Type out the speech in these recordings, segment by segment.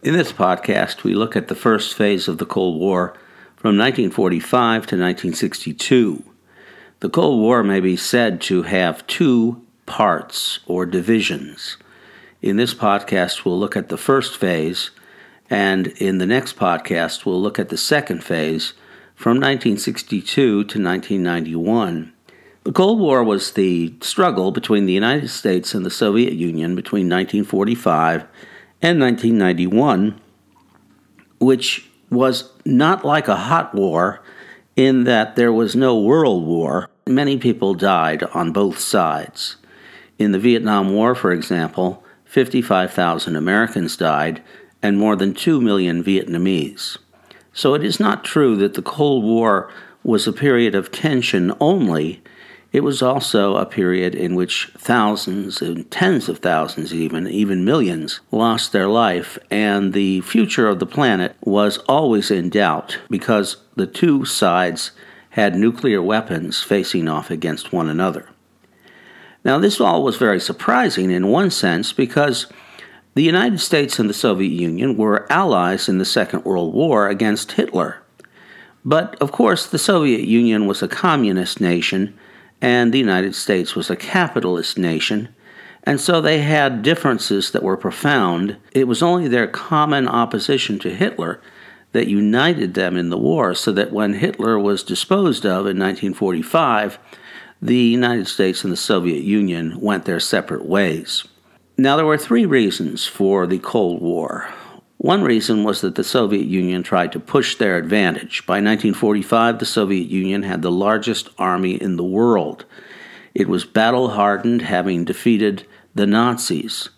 In this podcast, we look at the first phase of the Cold War from 1945 to 1962. The Cold War may be said to have two parts or divisions. In this podcast, we'll look at the first phase, and in the next podcast, we'll look at the second phase from 1962 to 1991. The Cold War was the struggle between the United States and the Soviet Union between 1945 and 1991, which was not like a hot war in that there was no world war. Many people died on both sides. In the Vietnam War, for example, 55,000 Americans died and more than 2 million Vietnamese. So it is not true that the Cold War was a period of tension only. It was also a period in which thousands and tens of thousands, even, even millions, lost their life, and the future of the planet was always in doubt because the two sides had nuclear weapons facing off against one another. Now, this all was very surprising in one sense because the United States and the Soviet Union were allies in the Second World War against Hitler. But of course, the Soviet Union was a communist nation and the United States was a capitalist nation, and so they had differences that were profound. It was only their common opposition to Hitler that united them in the war, so that when Hitler was disposed of in 1945, the United States and the Soviet Union went their separate ways. Now, there were three reasons for the Cold War. One reason was that the Soviet Union tried to push their advantage. By 1945, the Soviet Union had the largest army in the world. It was battle hardened, having defeated the Nazis.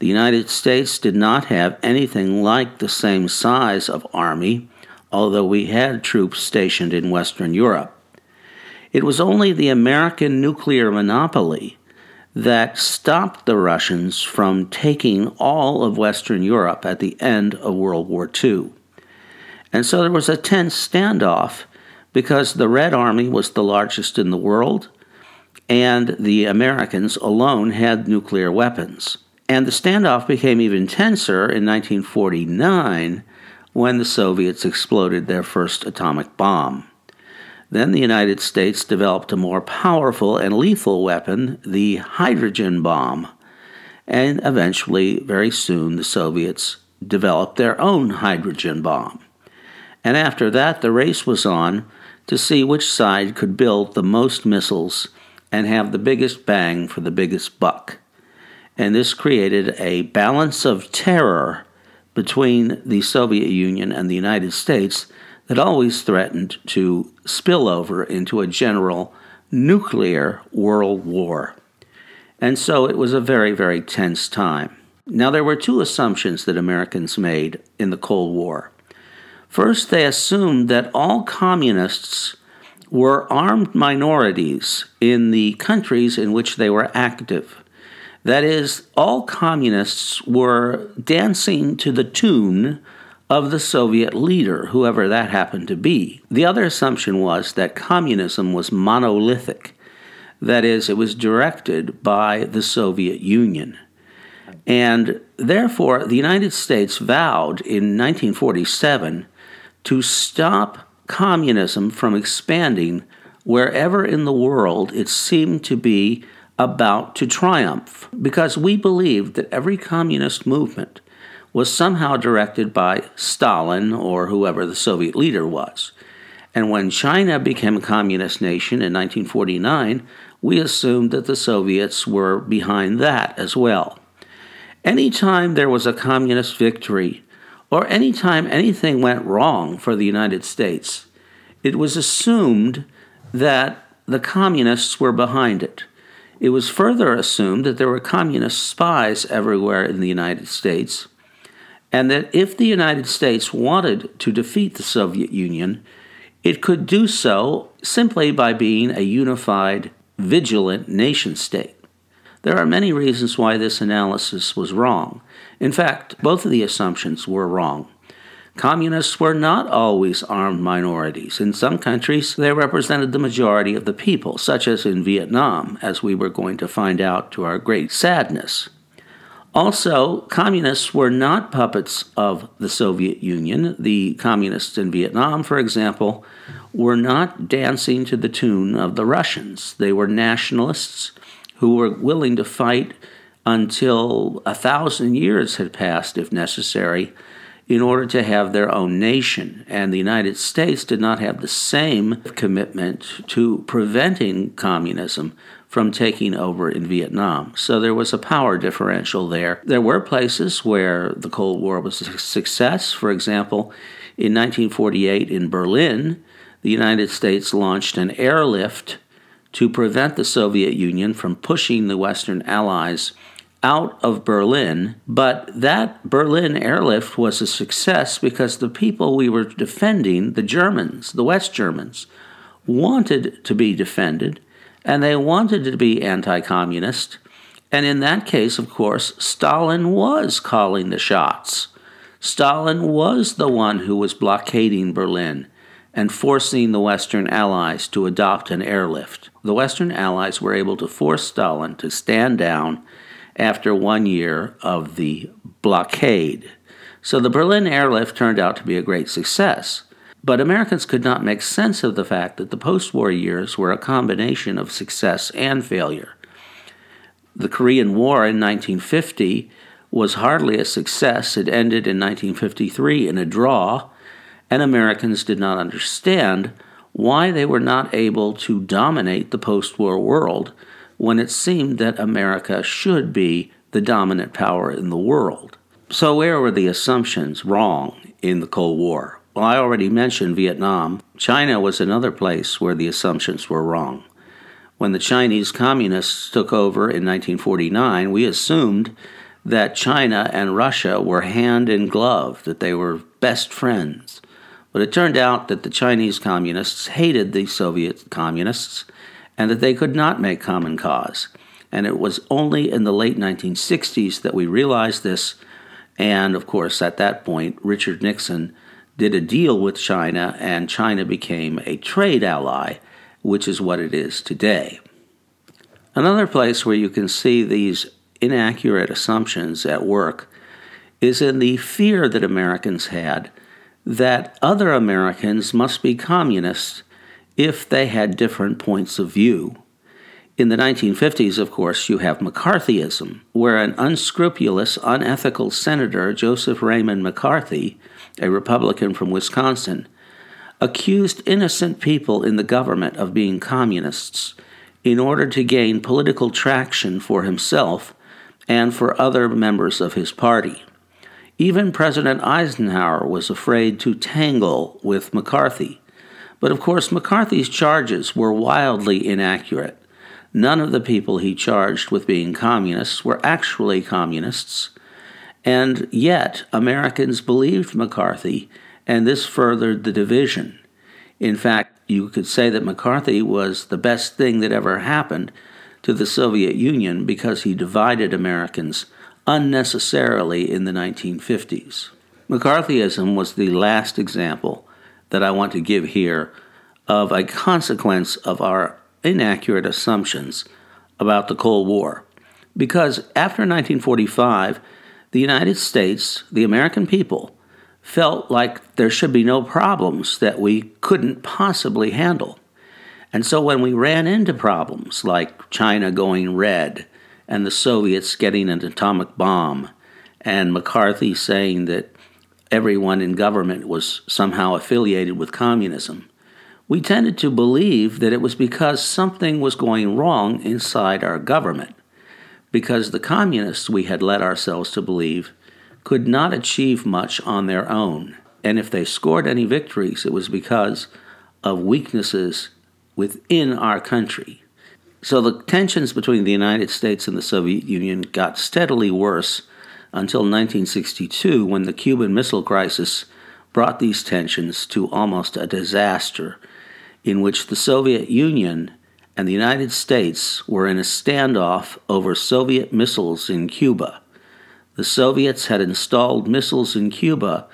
The United States did not have anything like the same size of army, although we had troops stationed in Western Europe. It was only the American nuclear monopoly that stopped the Russians from taking all of Western Europe at the end of World War II. And so there was a tense standoff because the Red Army was the largest in the world, and the Americans alone had nuclear weapons. And the standoff became even tenser in 1949 when the Soviets exploded their first atomic bomb. Then the United States developed a more powerful and lethal weapon, the hydrogen bomb. And eventually, very soon, the Soviets developed their own hydrogen bomb. And after that, the race was on to see which side could build the most missiles and have the biggest bang for the biggest buck. And this created a balance of terror between the Soviet Union and the United States that always threatened to spill over into a general nuclear world war. And so it was a very, very tense time. Now, there were two assumptions that Americans made in the Cold War. First, they assumed that all communists were armed minorities in the countries in which they were active. That is, all communists were dancing to the tune of the Soviet leader, whoever that happened to be. The other assumption was that communism was monolithic, that is, it was directed by the Soviet Union. And therefore, the United States vowed in 1947 to stop communism from expanding wherever in the world it seemed to be about to triumph, because we believed that every communist movement was somehow directed by Stalin or whoever the Soviet leader was. And when China became a communist nation in 1949, we assumed that the Soviets were behind that as well. Anytime there was a communist victory, or anytime anything went wrong for the United States, it was assumed that the communists were behind it. It was further assumed that there were communist spies everywhere in the United States, and that if the United States wanted to defeat the Soviet Union, it could do so simply by being a unified, vigilant nation state. There are many reasons why this analysis was wrong. In fact, both of the assumptions were wrong. Communists were not always armed minorities. In some countries, they represented the majority of the people, such as in Vietnam, as we were going to find out to our great sadness. Also, communists were not puppets of the Soviet Union. The communists in Vietnam, for example, were not dancing to the tune of the Russians. They were nationalists who were willing to fight until a thousand years had passed, if necessary, in order to have their own nation. And the United States did not have the same commitment to preventing communism from taking over in Vietnam. So there was a power differential there. There were places where the Cold War was a success. For example, in 1948 in Berlin, the United States launched an airlift to prevent the Soviet Union from pushing the Western Allies out of Berlin, but that Berlin airlift was a success because the people we were defending, the Germans, the West Germans, wanted to be defended and they wanted to be anti communist. And in that case, of course, Stalin was calling the shots. Stalin was the one who was blockading Berlin and forcing the Western Allies to adopt an airlift. The Western Allies were able to force Stalin to stand down after one year of the blockade. So the Berlin airlift turned out to be a great success. But Americans could not make sense of the fact that the post war years were a combination of success and failure. The Korean War in 1950 was hardly a success. It ended in 1953 in a draw, and Americans did not understand why they were not able to dominate the post war world when it seemed that America should be the dominant power in the world. So, where were the assumptions wrong in the Cold War? Well, I already mentioned Vietnam. China was another place where the assumptions were wrong. When the Chinese communists took over in 1949, we assumed that China and Russia were hand in glove, that they were best friends. But it turned out that the Chinese communists hated the Soviet communists and that they could not make common cause. And it was only in the late 1960s that we realized this. And of course, at that point, Richard Nixon did a deal with China, and China became a trade ally, which is what it is today. Another place where you can see these inaccurate assumptions at work is in the fear that Americans had that other Americans must be communists if they had different points of view. In the 1950s, of course, you have McCarthyism, where an unscrupulous, unethical senator, Joseph Raymond McCarthy, a Republican from Wisconsin, accused innocent people in the government of being communists in order to gain political traction for himself and for other members of his party. Even President Eisenhower was afraid to tangle with McCarthy but of course, McCarthy's charges were wildly inaccurate. None of the people he charged with being communists were actually communists, and yet Americans believed McCarthy, and this furthered the division. In fact, you could say that McCarthy was the best thing that ever happened to the Soviet Union because he divided Americans unnecessarily in the 1950s. McCarthyism was the last example that I want to give here of a consequence of our inaccurate assumptions about the Cold War. Because after 1945, the United States, the American people, felt like there should be no problems that we couldn't possibly handle. And so when we ran into problems like China going red and the Soviets getting an atomic bomb and McCarthy saying that everyone in government was somehow affiliated with communism. We tended to believe that it was because something was going wrong inside our government, because the communists we had led ourselves to believe could not achieve much on their own. And if they scored any victories, it was because of weaknesses within our country. So the tensions between the United States and the Soviet Union got steadily worse until 1962 when the Cuban Missile Crisis brought these tensions to almost a disaster, in which the Soviet Union and the United States were in a standoff over Soviet missiles in Cuba. The Soviets had installed missiles in Cuba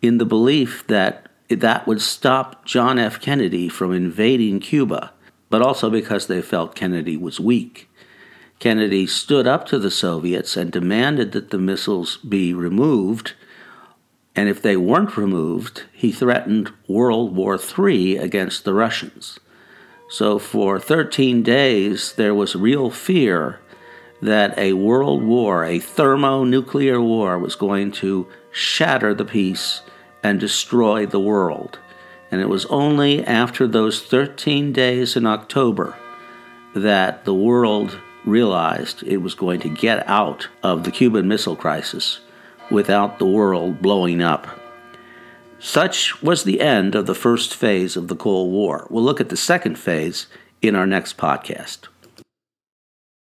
in the belief that that would stop John F. Kennedy from invading Cuba, but also because they felt Kennedy was weak. Kennedy stood up to the Soviets and demanded that the missiles be removed. And if they weren't removed, he threatened World War III against the Russians. So for 13 days, there was real fear that a world war, a thermonuclear war, was going to shatter the peace and destroy the world. And it was only after those 13 days in October that the world realized it was going to get out of the Cuban Missile Crisis without the world blowing up. Such was the end of the first phase of the Cold War. We'll look at the second phase in our next podcast.